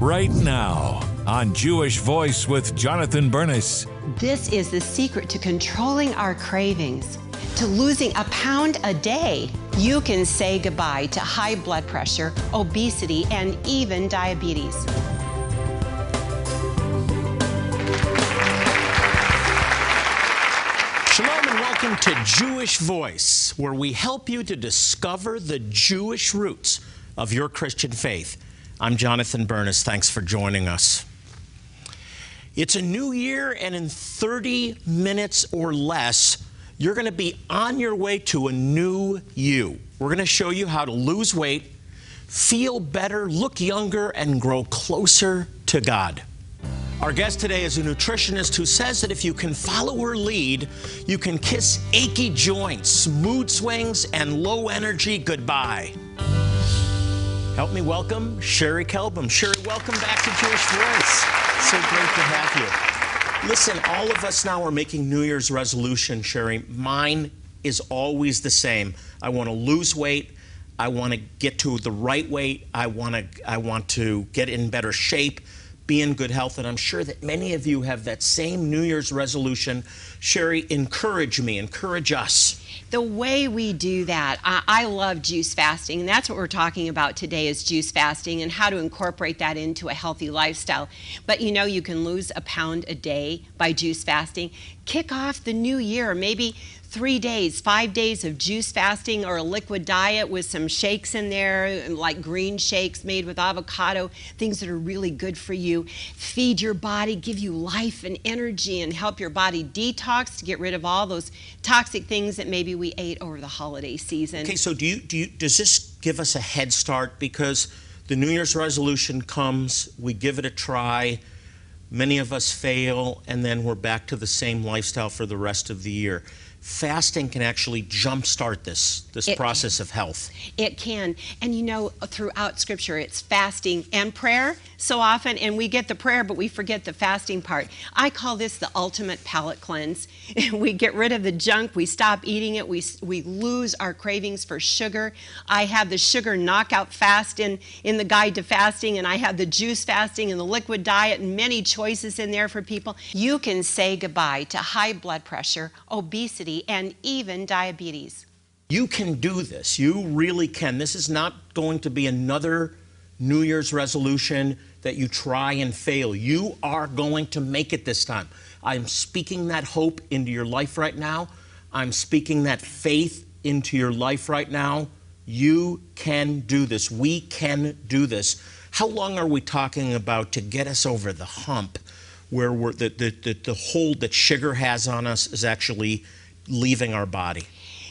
right now on Jewish Voice with Jonathan Bernis. This is the secret to controlling our cravings, to losing a pound a day. You can say goodbye to high blood pressure, obesity, and even diabetes. Shalom and welcome to Jewish Voice, where we help you to discover the Jewish roots of your Christian faith. I'm Jonathan Bernis. Thanks for joining us. It's a new year, and in 30 minutes or less, you're going to be on your way to a new you. We're going to show you how to lose weight, feel better, look younger, and grow closer to God. Our guest today is a nutritionist who says that if you can follow her lead, you can kiss achy joints, mood swings, and low energy goodbye. Help me welcome Cherie Calbom. Cherie, welcome back to Jewish Voice. So great to have you. Listen, all of us now are making New Year's resolution, Cherie. Mine is always the same. I want to lose weight. I want to get to the right weight. I want to I want to get in better shape be in good health. And I'm sure that many of you have that same New Year's resolution. Cherie, encourage me, encourage us. The way we do that, I, I, love juice fasting, and that's what we're talking about today is juice fasting and how to incorporate that into a healthy lifestyle. But you know, you can lose a pound a day by juice fasting. Kick off the new year, maybe three days, five days of juice fasting or a liquid diet with some shakes in there, like green shakes made with avocado, things that are really good for you. Feed your body, give you life and energy, and help your body detox to get rid of all those toxic things that maybe we ate over the holiday season. Okay, so do you, do you, does this give us a head start? Because the New Year's resolution comes, we give it a try. Many of us fail, and then we're back to the same lifestyle for the rest of the year fasting can actually jumpstart this this it, process of health. It can, and you know, throughout Scripture, it's fasting and prayer so often, and we get the prayer, but we forget the fasting part. I call this the ultimate palate cleanse. we get rid of the junk, we stop eating it, we we lose our cravings for sugar. I have the sugar knockout fast in in the guide to fasting, and I have the juice fasting and the liquid diet, and many choices in there for people. You can say goodbye to high blood pressure, obesity and even diabetes. You can do this. You really can. This is not going to be another New Year's resolution that you try and fail. You are going to make it this time. I'm speaking that hope into your life right now. I'm speaking that faith into your life right now. You can do this. We can do this. How long are we talking about to get us over the hump where the, the, the, the hold that sugar has on us is actually leaving our body?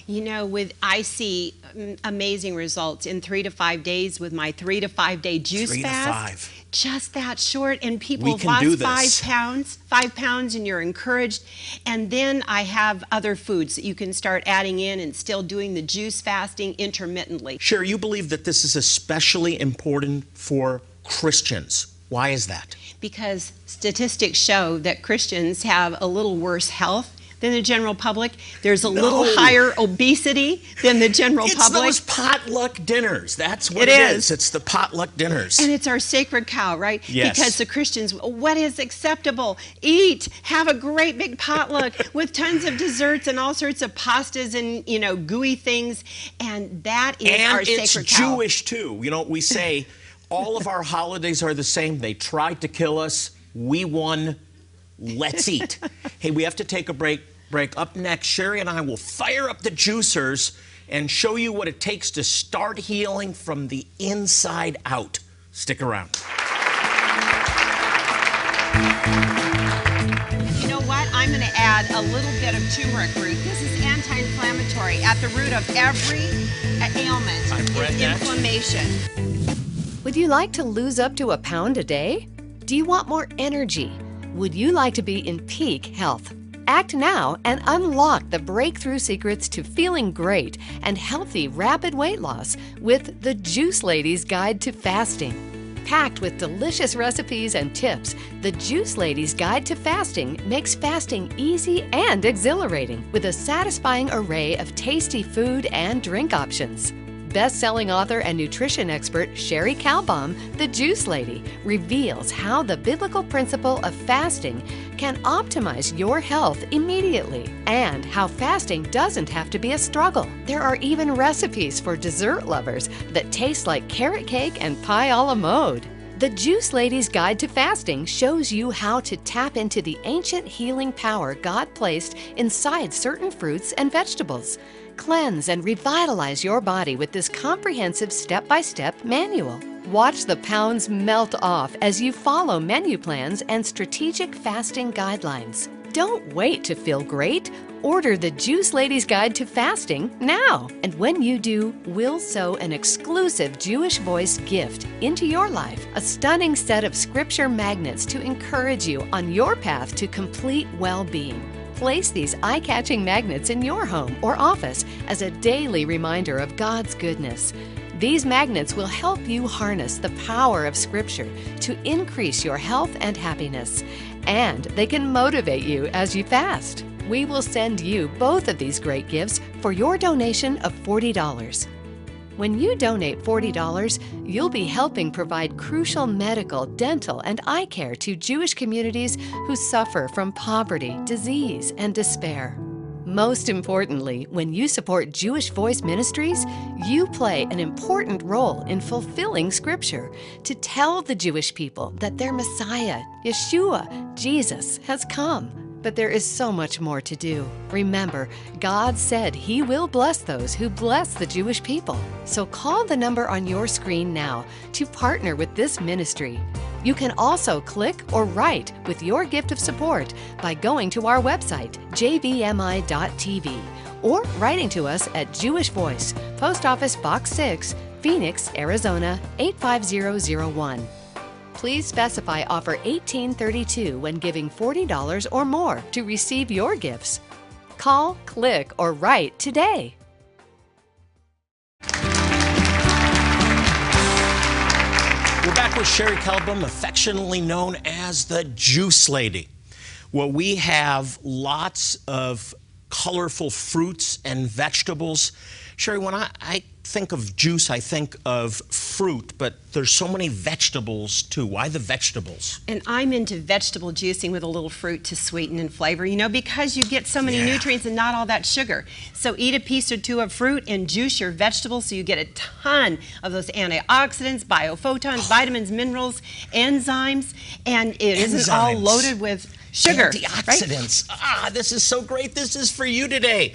You know, with I see mm, amazing results in three to five days with my three to five day juice three fast. Just that short, and people lost five pounds, five pounds, and you're encouraged. And then I have other foods that you can start adding in and still doing the juice fasting intermittently. Sure, you believe that this is especially important for Christians. Why is that? Because statistics show that Christians have a little worse health than the general public. There's a no. little higher obesity than the general it's public. It's those potluck dinners. That's what it, it is. is. It's the potluck dinners. And it's our sacred cow, right? Yes. Because the Christians, what is acceptable? Eat, have a great big potluck with tons of desserts and all sorts of pastas and you know gooey things, and that is and our sacred cow. And it's Jewish too. You know, we say all of our holidays are the same. They tried to kill us. We won. Let's eat. hey, we have to take a break break. Up next, Cherie and I will fire up the juicers and show you what it takes to start healing from the inside out. Stick around. You know what? I'm going to add a little bit of turmeric root. This is anti-inflammatory. At the root of every uh, ailment is inflammation. Would you like to lose up to a pound a day? Do you want more energy? Would you like to be in peak health? Act now and unlock the breakthrough secrets to feeling great and healthy rapid weight loss with the Juice Lady's Guide to Fasting. Packed with delicious recipes and tips, the Juice Lady's Guide to Fasting makes fasting easy and exhilarating with a satisfying array of tasty food and drink options. Best selling author and nutrition expert Cherie Calbom, the Juice Lady, reveals how the biblical principle of fasting can optimize your health immediately and how fasting doesn't have to be a struggle. There are even recipes for dessert lovers that taste like carrot cake and pie a la mode. The Juice Lady's Guide to Fasting shows you how to tap into the ancient healing power God placed inside certain fruits and vegetables. Cleanse and revitalize your body with this comprehensive step by step manual. Watch the pounds melt off as you follow menu plans and strategic fasting guidelines. Don't wait to feel great. Order the Juice Lady's Guide to Fasting now. And when you do, we'll sew an exclusive Jewish Voice gift into your life a stunning set of scripture magnets to encourage you on your path to complete well being. Place these eye catching magnets in your home or office as a daily reminder of God's goodness. These magnets will help you harness the power of Scripture to increase your health and happiness, and they can motivate you as you fast. We will send you both of these great gifts for your donation of $40. When you donate $40, you'll be helping provide crucial medical, dental, and eye care to Jewish communities who suffer from poverty, disease, and despair. Most importantly, when you support Jewish Voice Ministries, you play an important role in fulfilling Scripture to tell the Jewish people that their Messiah, Yeshua, Jesus, has come. But there is so much more to do. Remember, God said He will bless those who bless the Jewish people. So call the number on your screen now to partner with this ministry. You can also click or write with your gift of support by going to our website, jvmi.tv, or writing to us at Jewish Voice, Post Office Box 6, Phoenix, Arizona 85001. Please specify offer 1832 when giving $40 or more to receive your gifts. Call, click, or write today. We're back with Cherie Calbom, affectionately known as the Juice Lady. Well, we have lots of colorful fruits and vegetables. Cherie, when I, I think of juice, I think of fruit, but there's so many vegetables too. Why the vegetables? And I'm into vegetable juicing with a little fruit to sweeten and flavor, you know, because you get so many Yeah. nutrients and not all that sugar. So eat a piece or two of fruit and juice your vegetables so you get a ton of those antioxidants, biophotons, vitamins, minerals, enzymes, and it isn't all loaded with sugar. right? Antioxidants. Ah, this is so great. This is for you today.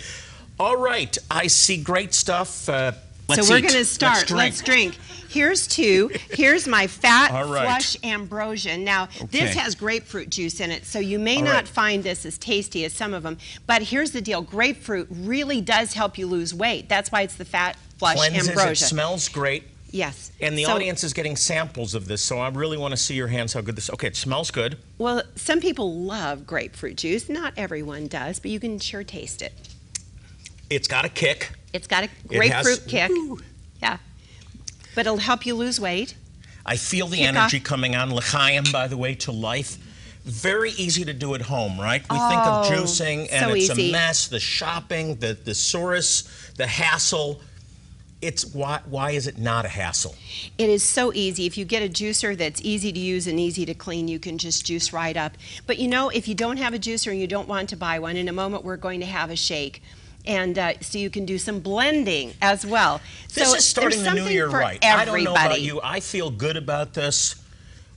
All right, I see great stuff. Uh, let's so we're going to start. Let's drink. Here's two. Here's my fat right. flush ambrosia. Now, this has grapefruit juice in it, so you may All not right. find this as tasty as some of them. But here's the deal: grapefruit really does help you lose weight. That's why it's the fat flush Cleanses. It ambrosia. smells great. yes. And the So- audience is getting samples of this, so I really want to see your hands how good this. Okay, it smells good. Well, some people love grapefruit juice. Not everyone does, but you can sure taste it. It's got a kick. It's got a It has- grapefruit kick. Woo. Yeah. But it'll help you lose weight. I feel the Kick energy off. coming on. L'chaim, by the way, to life. Very easy to do at home, right? We think of Oh, juicing and so it's easy. a mess. The shopping, the thesaurus, the hassle. It's why? Why is it not a hassle? It is so easy. If you get a juicer that's easy to use and easy to clean, you can just juice right up. But you know, if you don't have a juicer and you don't want to buy one, in a moment we're going to have a shake. And uh, so you can do some blending as well. This so is starting the new year right. Everybody. I don't know about you. I feel good about this.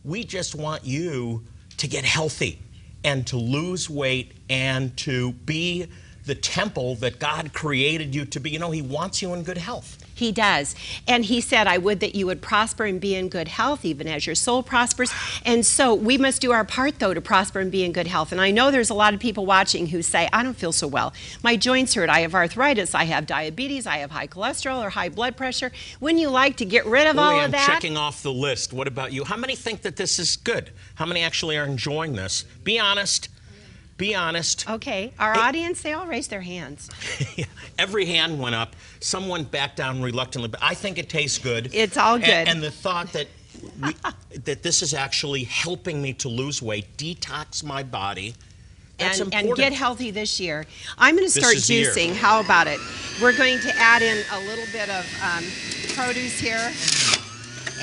We just want you to get healthy and to lose weight and to be the temple that God created you to be. You know, He wants you in good health. He does. And he said, I would that you would prosper and be in good health, even as your soul prospers. And so we must do our part, though, to prosper and be in good health. And I know there's a lot of people watching who say, I don't feel so well. My joints hurt. I have arthritis. I have diabetes. I have high cholesterol or high blood pressure. Wouldn't you like to get rid of all Boy, of I'm that? checking off the list. What about you? How many think that this is good? How many actually are enjoying this? Be honest. Be honest. Okay. Our Hey. audience, they all raised their hands. Every hand went up. Some went back down reluctantly, but I think it tastes good. It's all good. And, the thought that we, that this is actually helping me to lose weight, detox my body. And, and get healthy this year. I'm going to start juicing. How about it? We're going to add in a little bit of um, produce here.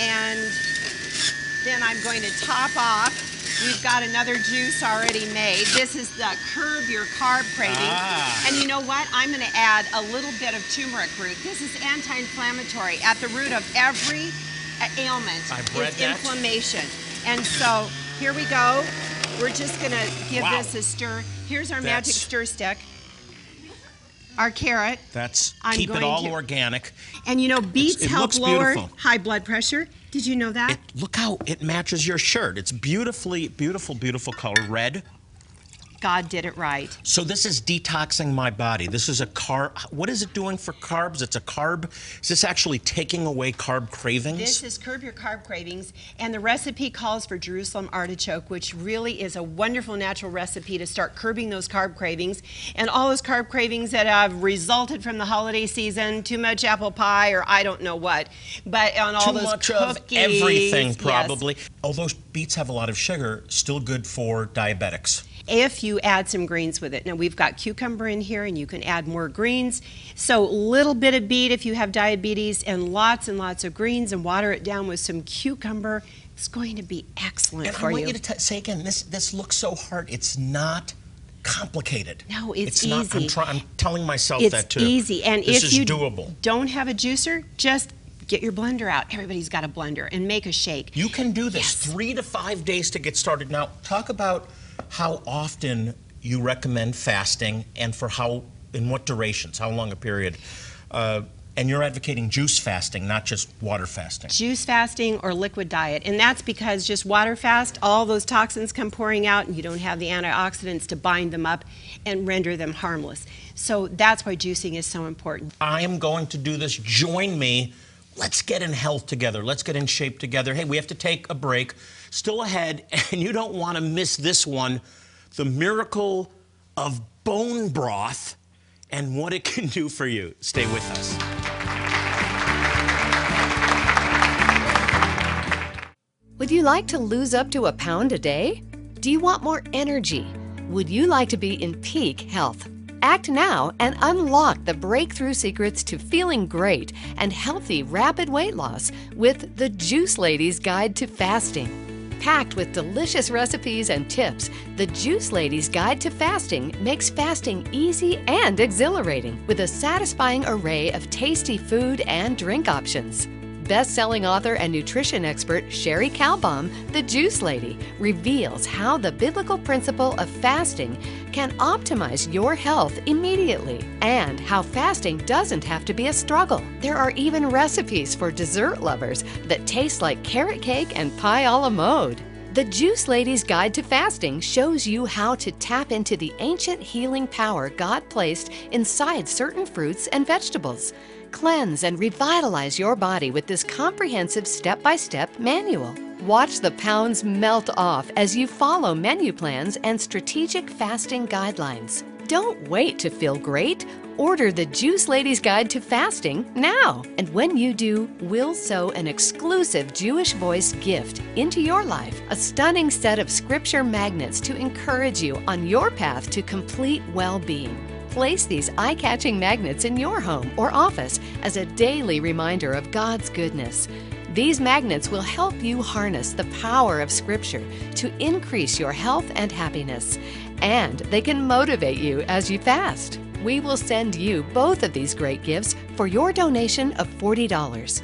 And then I'm going to top off. We've got another juice already made. This is the curb your carb craving. Ah. And you know what? I'm going to add a little bit of turmeric root. This is anti-inflammatory. At the root of every uh, ailment is that. inflammation. And so here we go. We're just going to give Wow. this a stir. Here's our magic stir stick. Our carrot. That's I'm keep it all to- organic. And you know, beets it help lower beautiful. high blood pressure. Did you know that? It, look how it matches your shirt. It's beautifully, beautiful, beautiful color, red. God did it right. So this is detoxing my body. This is a carb. What is it doing for carbs? It's a carb. Is this actually taking away carb cravings? This is Curb Your Carb Cravings, and the recipe calls for Jerusalem artichoke, which really is a wonderful natural recipe to start curbing those carb cravings and all those carb cravings that have resulted from the holiday season, too much apple pie or I don't know what, but on all Too those much cookies. of everything, yes. probably. Although beets have a lot of sugar, still good for diabetics. If you add some greens with it. Now we've got cucumber in here and you can add more greens. So little bit of beet if you have diabetes and lots and lots of greens and water it down with some cucumber. It's going to be excellent And for I want you. you to say again, this this looks so hard. It's not complicated. No, it's not. I'm, I'm telling myself it's that too. It's easy and this if is you doable. don't have a juicer, just get your blender out. Everybody's got a blender and make a shake. You can do this. Yes. Three to five days to get started. Now, talk about how often you recommend fasting and for how, in what durations, how long a period. Uh, and you're advocating juice fasting, not just water fasting. juice fasting or liquid diet. And that's because just water fast, all those toxins come pouring out and you don't have the antioxidants to bind them up and render them harmless. So that's why juicing is so important. I am going to do this. Join me. Let's get in health together. Let's get in shape together. Hey, we have to take a break. Still ahead, and you don't want to miss this one the miracle of bone broth and what it can do for you. Stay with us. Would you like to lose up to a pound a day? Do you want more energy? Would you like to be in peak health? Act now and unlock the breakthrough secrets to feeling great and healthy rapid weight loss with the Juice Lady's Guide to Fasting. Packed with delicious recipes and tips, the Juice Lady's Guide to Fasting makes fasting easy and exhilarating with a satisfying array of tasty food and drink options. Best selling author and nutrition expert Cherie Calbom, the Juice Lady, reveals how the biblical principle of fasting can optimize your health immediately and how fasting doesn't have to be a struggle. There are even recipes for dessert lovers that taste like carrot cake and pie a la mode. The Juice Lady's Guide to Fasting shows you how to tap into the ancient healing power God placed inside certain fruits and vegetables. Cleanse and revitalize your body with this comprehensive step by step manual. Watch the pounds melt off as you follow menu plans and strategic fasting guidelines. Don't wait to feel great. Order the Juice Lady's Guide to Fasting now. And when you do, we'll sew an exclusive Jewish Voice gift into your life a stunning set of scripture magnets to encourage you on your path to complete well being. Place these eye catching magnets in your home or office as a daily reminder of God's goodness. These magnets will help you harness the power of Scripture to increase your health and happiness, and they can motivate you as you fast. We will send you both of these great gifts for your donation of $40.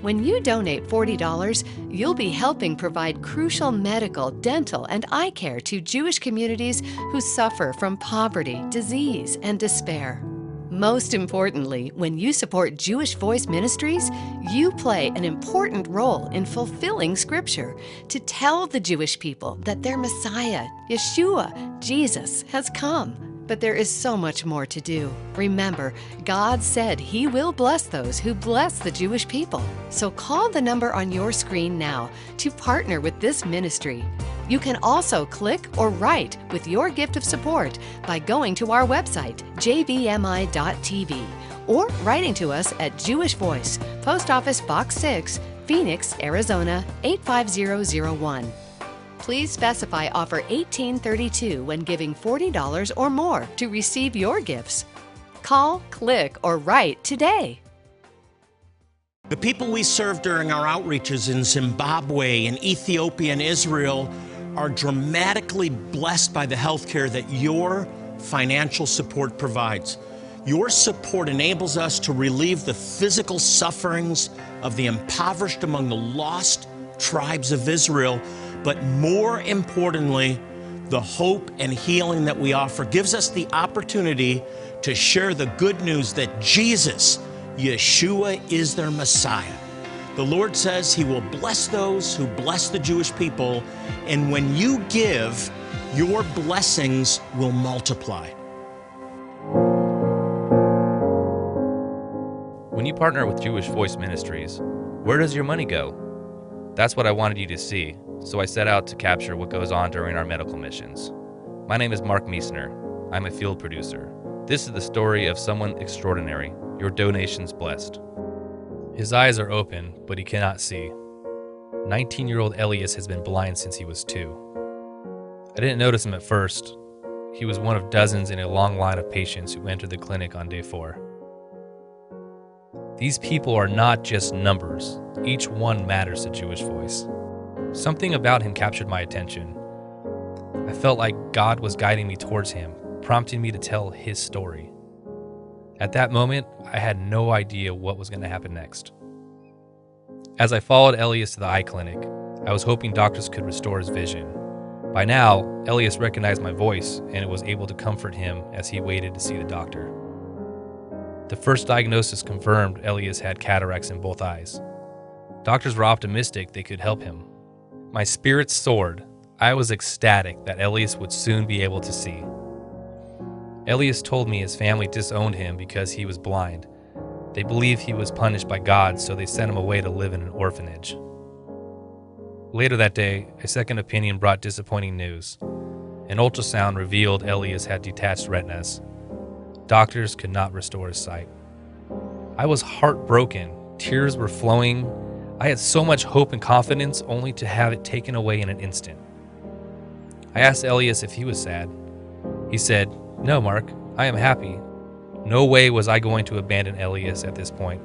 When you donate $40, you'll be helping provide crucial medical, dental, and eye care to Jewish communities who suffer from poverty, disease, and despair. Most importantly, when you support Jewish Voice Ministries, you play an important role in fulfilling Scripture to tell the Jewish people that their Messiah, Yeshua, Jesus, has come. But there is so much more to do. Remember, God said He will bless those who bless the Jewish people. So call the number on your screen now to partner with this ministry. You can also click or write with your gift of support by going to our website, jvmi.tv, or writing to us at Jewish Voice, Post Office Box 6, Phoenix, Arizona 85001. Please specify offer 1832 when giving $40 or more to receive your gifts. Call, click, or write today. The people we serve during our outreaches in Zimbabwe and Ethiopia and Israel are dramatically blessed by the health care that your financial support provides. Your support enables us to relieve the physical sufferings of the impoverished among the lost tribes of Israel, but more importantly, the hope and healing that we offer gives us the opportunity to share the good news that Jesus, Yeshua, is their Messiah. The Lord says He will bless those who bless the Jewish people, and when you give, your blessings will multiply. When you partner with Jewish Voice Ministries, where does your money go? That's what I wanted you to see, so I set out to capture what goes on during our medical missions. My name is Mark Meisner. I'm a field producer. This is the story of someone extraordinary. Your donations blessed. His eyes are open, but he cannot see. 19 year old Elias has been blind since he was two. I didn't notice him at first. He was one of dozens in a long line of patients who entered the clinic on day four. These people are not just numbers, each one matters to Jewish Voice. Something about him captured my attention. I felt like God was guiding me towards him, prompting me to tell his story. At that moment, I had no idea what was going to happen next. As I followed Elias to the eye clinic, I was hoping doctors could restore his vision. By now, Elias recognized my voice and it was able to comfort him as he waited to see the doctor. The first diagnosis confirmed Elias had cataracts in both eyes. Doctors were optimistic they could help him. My spirits soared. I was ecstatic that Elias would soon be able to see. Elias told me his family disowned him because he was blind. They believed he was punished by God, so they sent him away to live in an orphanage. Later that day, a second opinion brought disappointing news. An ultrasound revealed Elias had detached retinas. Doctors could not restore his sight. I was heartbroken. Tears were flowing. I had so much hope and confidence only to have it taken away in an instant. I asked Elias if he was sad. He said, No, Mark, I am happy. No way was I going to abandon Elias at this point.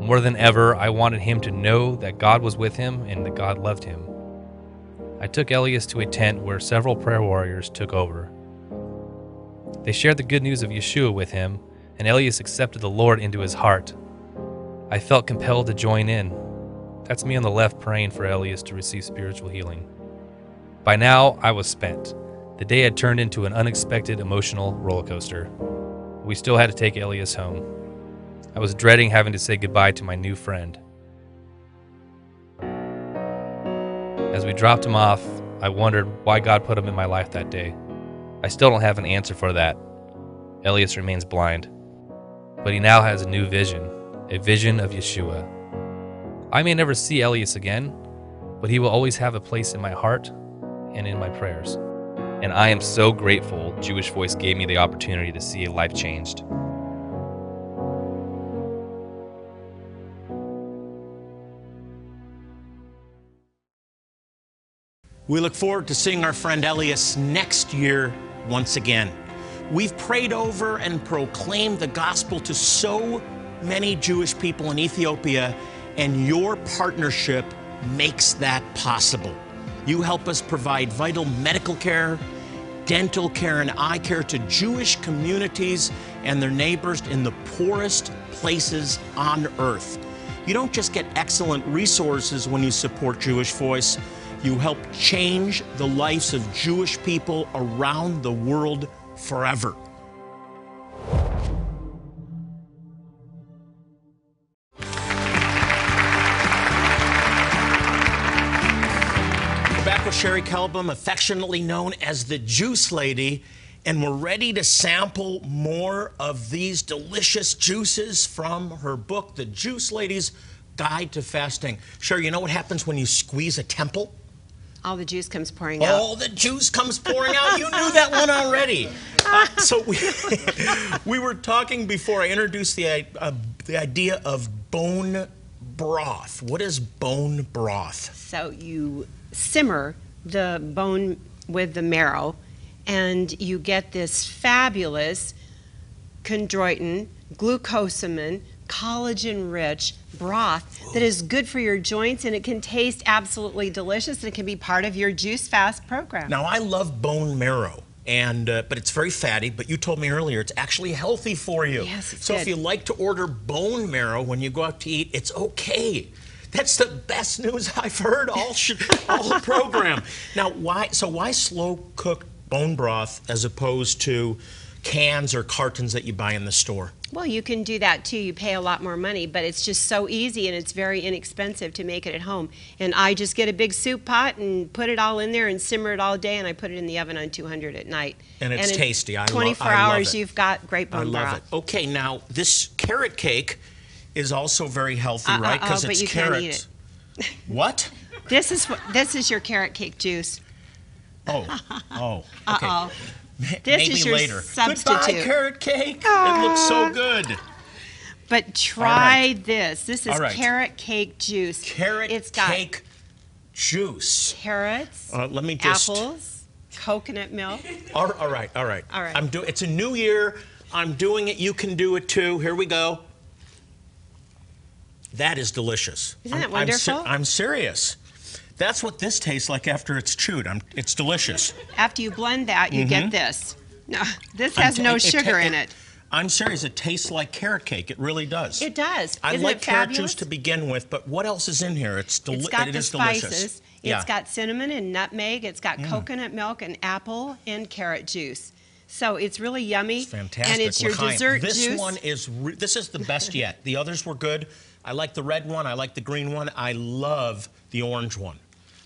More than ever, I wanted him to know that God was with him and that God loved him. I took Elias to a tent where several prayer warriors took over. They shared the good news of Yeshua with him, and Elias accepted the Lord into his heart. I felt compelled to join in. That's me on the left praying for Elias to receive spiritual healing. By now, I was spent. The day had turned into an unexpected emotional roller coaster. We still had to take Elias home. I was dreading having to say goodbye to my new friend. As we dropped him off, I wondered why God put him in my life that day. I still don't have an answer for that. Elias remains blind, but he now has a new vision a vision of Yeshua. I may never see Elias again, but he will always have a place in my heart and in my prayers. And I am so grateful Jewish Voice gave me the opportunity to see a life changed. We look forward to seeing our friend Elias next year once again. We've prayed over and proclaimed the gospel to so many Jewish people in Ethiopia, and your partnership makes that possible. You help us provide vital medical care, dental care, and eye care to Jewish communities and their neighbors in the poorest places on earth. You don't just get excellent resources when you support Jewish Voice, you help change the lives of Jewish people around the world forever. Cherie Calbom, affectionately known as the Juice Lady, and we're ready to sample more of these delicious juices from her book, The Juice Lady's Guide to Fasting. Cherie, you know what happens when you squeeze a temple? All the juice comes pouring out. All the juice comes pouring out. You knew that one already. Uh, so we, we were talking before I introduced the, uh, the idea of bone broth. What is bone broth? So you simmer the bone with the marrow, and you get this fabulous chondroitin, glucosamine, collagen rich broth that is good for your joints and it can taste absolutely delicious and it can be part of your juice fast program. Now, I love bone marrow. And uh, but it's very fatty. But you told me earlier it's actually healthy for you. Yes, it's so if you like to order bone marrow when you go out to eat, it's okay. That's the best news I've heard all sh- all program. Now, why? So why slow cooked bone broth as opposed to cans or cartons that you buy in the store? Well, you can do that too. You pay a lot more money, but it's just so easy and it's very inexpensive to make it at home. And I just get a big soup pot and put it all in there and simmer it all day, and I put it in the oven on 200 at night. And it's in tasty. I lo- 24 I love hours, it. you've got great bone broth. I love broth. it. Okay, now this carrot cake is also very healthy, Uh, right? uh, oh, it's you can't carrots. eat it. What? This is this is your carrot cake juice. Oh, oh. Okay. Uh-oh. This Maybe is your later. substitute. Goodbye, carrot cake. It looks so good. But try this. This is All right. carrot cake juice. Carrot It's got cake juice. carrots, Uh, let me just. apples, coconut milk. All, all right, all right. All right. I'm do, it's a new year. I'm doing it. You can do it too. Here we go. That is delicious. Isn't I'm, that I'm wonderful? I'm, serious. That's what this tastes like after it's chewed. I'm, it's delicious. After you blend that, you get this. No, this Mm-hmm. Has no it- it sugar ta- in it. I'm serious. It tastes like carrot cake. It really does. It does. I Isn't like it carrot juice to begin with, but what else is in here? It's, deli- It's got it the is spices. delicious. It's yeah. Mm. got cinnamon and nutmeg. It's got coconut milk and apple and carrot juice. So it's really yummy. It's fantastic. And it's your L'chaim. dessert this juice. one is this is the best yet. The others were good. I like the red one. I like the green one. I love the orange one.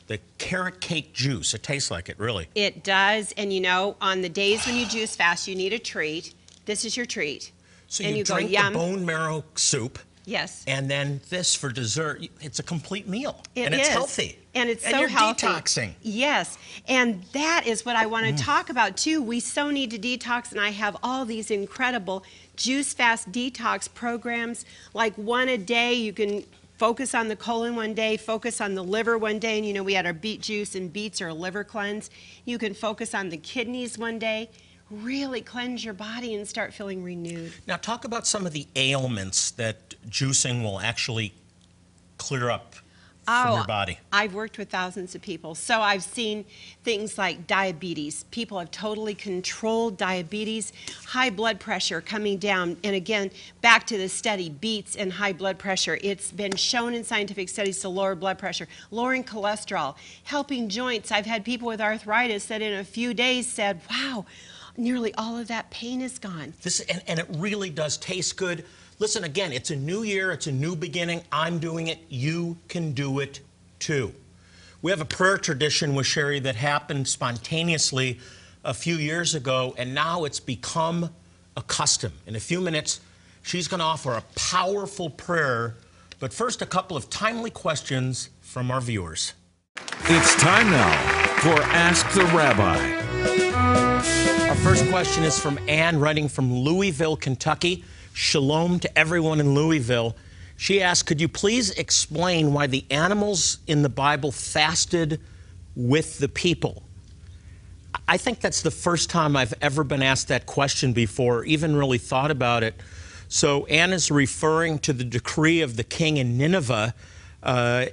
The carrot cake juice. It tastes like it, really. It does. And you know, on the days when you juice fast, you need a treat. This is your treat. So and you, you go, drink "Yum." the bone marrow soup, Yes. and then this for dessert. It's a complete meal, It and it's is. healthy. And it's and so you're healthy. detoxing. Yes. And that is what I want Mm. to talk about too. We so need to detox, and I have all these incredible juice fast detox programs. Like one a day, you can focus on the colon one day, focus on the liver one day. And you know, we had our beet juice, and beets are a liver cleanse. You can focus on the kidneys one day. Really cleanse your body and start feeling renewed. Now, talk about some of the ailments that juicing will actually clear up from oh, your body. Oh, I've worked with thousands of people. So I've seen things like diabetes. People have totally controlled diabetes, high blood pressure coming down. And again, back to the study beets and high blood pressure. It's been shown in scientific studies to lower blood pressure, lowering cholesterol, helping joints. I've had people with arthritis that in a few days said, wow, nearly all of that pain is gone. This and, and it really does taste good. Listen again, it's a new year, it's a new beginning. I'm doing it. You can do it too. We have a prayer tradition with Cherie that happened spontaneously a few years ago, and now it's become a custom. In a few minutes, she's going to offer a powerful prayer. But first, a couple of timely questions from our viewers. It's time now for Ask the Rabbi. Our first question is from Ann, writing from Louisville, Kentucky. Shalom to everyone in Louisville. She asked, Could you please explain why the animals in the Bible fasted with the people? I think that's the first time I've ever been asked that question before, even really thought about it. So, Anne is referring to the decree of the king in Nineveh, uh,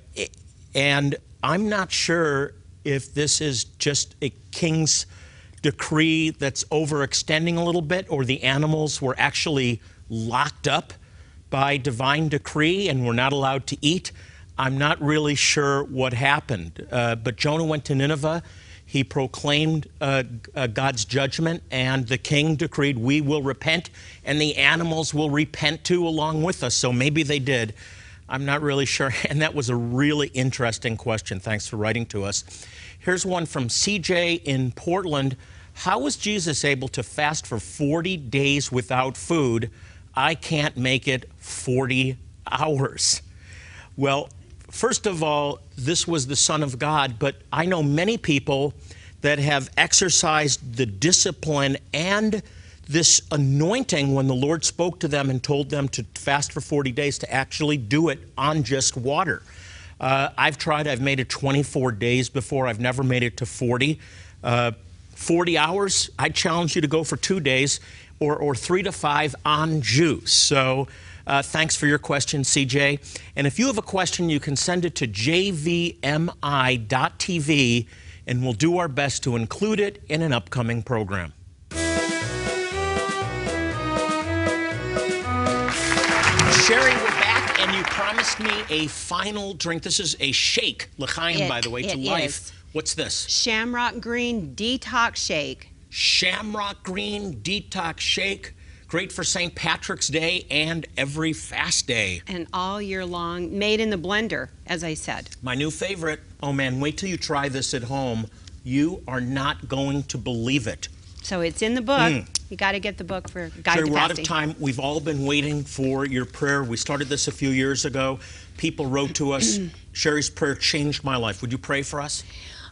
and I'm not sure if this is just a king's decree that's overextending a little bit, or the animals were actually locked up by divine decree and were not allowed to eat. I'm not really sure what happened. Uh, but Jonah went to Nineveh. He proclaimed uh, uh, God's judgment, and the king decreed, We will repent, and the animals will repent too along with us. So maybe they did. I'm not really sure. And that was a really interesting question. Thanks for writing to us. Here's one from CJ in Portland. How was Jesus able to fast for 40 days without food? I can't make it 40 hours. Well, first of all, this was the Son of God, but I know many people that have exercised the discipline and this anointing when the Lord spoke to them and told them to fast for 40 days to actually do it on just water. Uh, I've tried, I've made it 24 days before, I've never made it to 40. Uh, 40 hours, I challenge you to go for two days or, or three to five on juice. So Uh, thanks for your question, CJ. And if you have a question, you can send it to jvmi.tv, and we'll do our best to include it in an upcoming program. Cherie, we're back, and you promised me a final drink. This is a shake, l'chaim, by the way, to it life. is. What's this? Shamrock Green Detox Shake. Shamrock Green Detox Shake. Great for St. Patrick's Day and every fast day. and all year long, made in the blender, as I said. My new favorite. Oh man, wait till you try this at home. You are not going to believe it. So it's in the book. Hmm. You got to get the book for Guide Cherie, to we're out of time. We've all been waiting for your prayer. We started this a few years ago. People wrote to us. Cherie's prayer changed my life. Would you pray for us?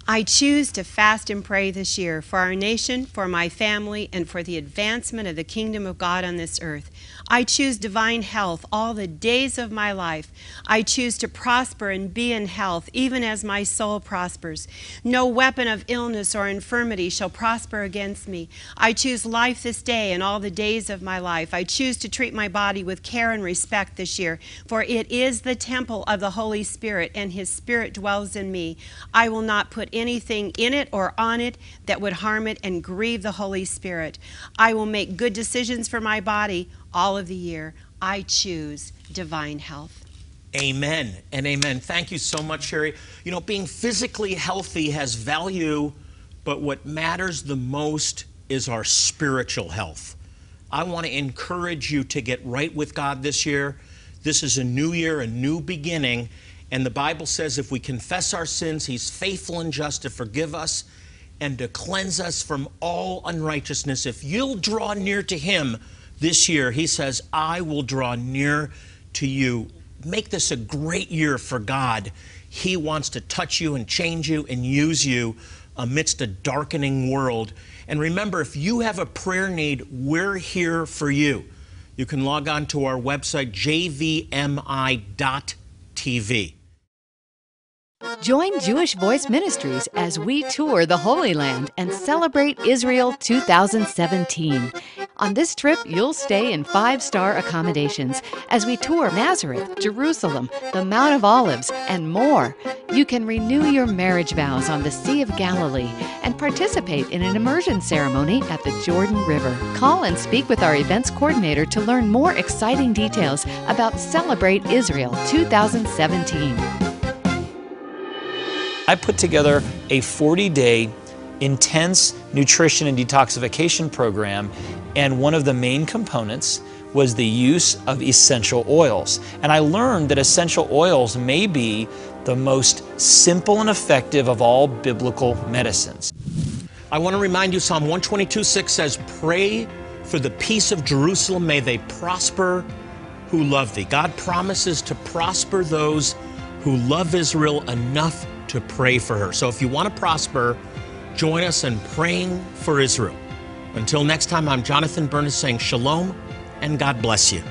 I choose to fast and pray this year for our nation, for my family, and for the advancement of the kingdom of God on this earth. I choose divine health all the days of my life. I choose to prosper and be in health, even as my soul prospers. No weapon of illness or infirmity shall prosper against me. I choose life this day and all the days of my life. I choose to treat my body with care and respect this year, for it is the temple of the Holy Spirit, and His Spirit dwells in me. I will not put anything in it or on it that would harm it and grieve the Holy Spirit. I will make good decisions for my body all of the year. I choose divine health. Amen and amen. Thank you so much, Cherie. You know, being physically healthy has value, but what matters the most is our spiritual health. I want to encourage you to get right with God this year. This is a new year, a new beginning. And the Bible says if we confess our sins, He's faithful and just to forgive us and to cleanse us from all unrighteousness. If you'll draw near to Him this year, He says, I will draw near to you. Make this a great year for God. He wants to touch you and change you and use you amidst a darkening world. And remember, if you have a prayer need, we're here for you. You can log on to our website, jvmi.tv. Join Jewish Voice Ministries as we tour the Holy Land and celebrate Israel 2017. On this trip, you'll stay in five star accommodations as we tour Nazareth, Jerusalem, the Mount of Olives, and more. You can renew your marriage vows on the Sea of Galilee and participate in an immersion ceremony at the Jordan River. Call and speak with our events coordinator to learn more exciting details about Celebrate Israel 2017. I put together a 40 day intense nutrition and detoxification program, and one of the main components was the use of essential oils. And I learned that essential oils may be the most simple and effective of all biblical medicines. I want to remind you Psalm 122 6 says, Pray for the peace of Jerusalem. May they prosper who love thee. God promises to prosper those who love Israel enough to pray for her. So if you want to prosper, join us in praying for Israel. Until next time, I'm Jonathan Bernis saying shalom and God bless you.